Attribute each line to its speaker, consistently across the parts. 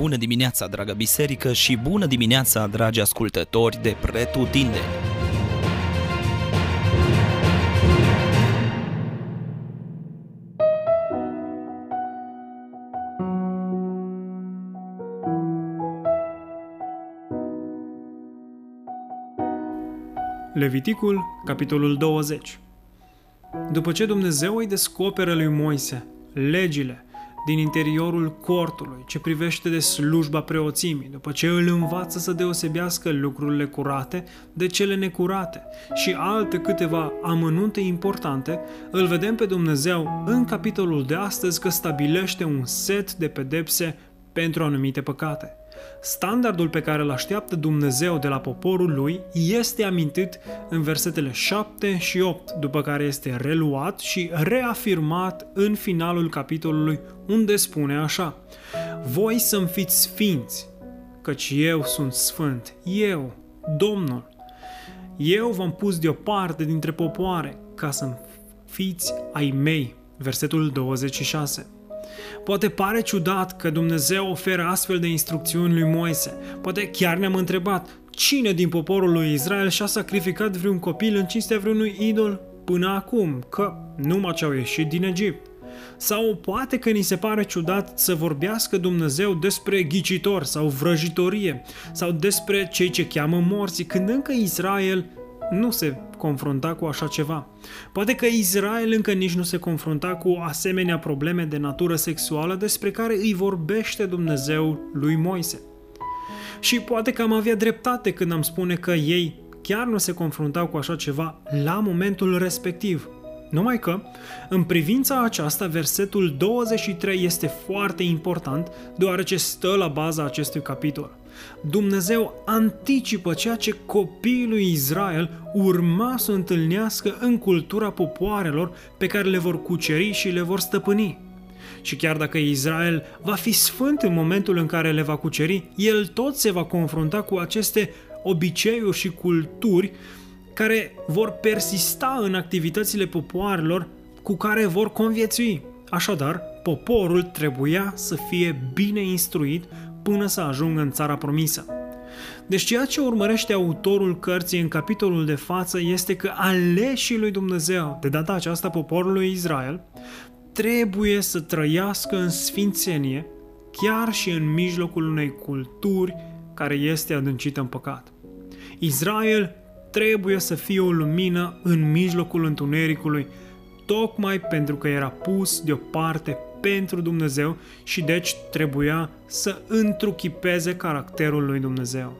Speaker 1: Bună dimineața, dragă biserică, și bună dimineața, dragi ascultători de Pretutindeni!
Speaker 2: Leviticul, capitolul 20 După ce Dumnezeu îi descoperă lui Moise legile din interiorul cortului ce privește de slujba preoțimii, după ce îl învață să deosebească lucrurile curate de cele necurate și alte câteva amănunte importante, îl vedem pe Dumnezeu în capitolul de astăzi că stabilește un set de pedepse pentru anumite păcate. Standardul pe care îl așteaptă Dumnezeu de la poporul lui este amintit în versetele 7 și 8, după care este reluat și reafirmat în finalul capitolului, unde spune așa: Voi să-mi fiți sfinți, căci eu sunt sfânt, eu, Domnul. Eu v-am pus deoparte dintre popoare ca să-mi fiți ai mei. Versetul 26. Poate pare ciudat că Dumnezeu oferă astfel de instrucțiuni lui Moise. Poate chiar ne-am întrebat cine din poporul lui Israel și-a sacrificat vreun copil în cinstea vreunui idol până acum, că numai ce au ieșit din Egipt. Sau poate că ni se pare ciudat să vorbească Dumnezeu despre ghicitor sau vrăjitorie, sau despre cei ce cheamă morții, când încă Israel nu se confrunta cu așa ceva. Poate că Israel încă nici nu se confrunta cu asemenea probleme de natură sexuală despre care îi vorbește Dumnezeu lui Moise. Și poate că am avea dreptate când am spune că ei chiar nu se confruntau cu așa ceva la momentul respectiv. Numai că, în privința aceasta, versetul 23 este foarte important, deoarece stă la baza acestui capitol. Dumnezeu anticipă ceea ce copiii lui Israel urma să întâlnească în cultura popoarelor pe care le vor cuceri și le vor stăpâni. Și chiar dacă Israel va fi sfânt în momentul în care le va cuceri, el tot se va confrunta cu aceste obiceiuri și culturi care vor persista în activitățile popoarelor cu care vor conviețui. Așadar, poporul trebuia să fie bine instruit până să ajungă în țara promisă. Deci ceea ce urmărește autorul cărții în capitolul de față este că aleșii lui Dumnezeu, de data aceasta poporului Israel, trebuie să trăiască în sfințenie, chiar și în mijlocul unei culturi care este adâncită în păcat. Israel trebuie să fie o lumină în mijlocul întunericului, tocmai pentru că era pus deoparte pentru Dumnezeu și deci trebuia să întruchipeze caracterul lui Dumnezeu.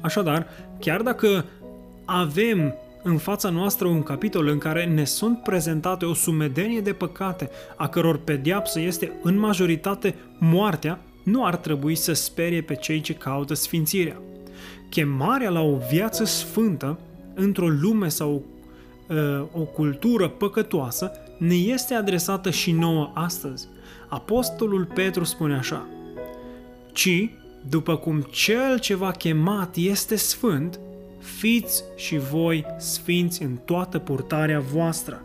Speaker 2: Așadar, chiar dacă avem în fața noastră un capitol în care ne sunt prezentate o sumedenie de păcate, a căror pediapsă este în majoritate moartea, nu ar trebui să sperie pe cei ce caută sfințirea. Chemarea la o viață sfântă într-o lume sau uh, o cultură păcătoasă ne este adresată și nouă astăzi. Apostolul Petru spune așa, ci, după cum cel ce v-a chemat este sfânt, fiți și voi sfinți în toată purtarea voastră.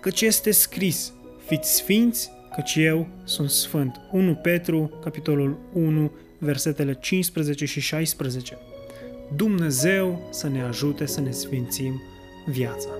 Speaker 2: Căci este scris, fiți sfinți, căci eu sunt sfânt. 1 Petru, capitolul 1, versetele 15 și 16. Dumnezeu să ne ajute să ne sfințim viața.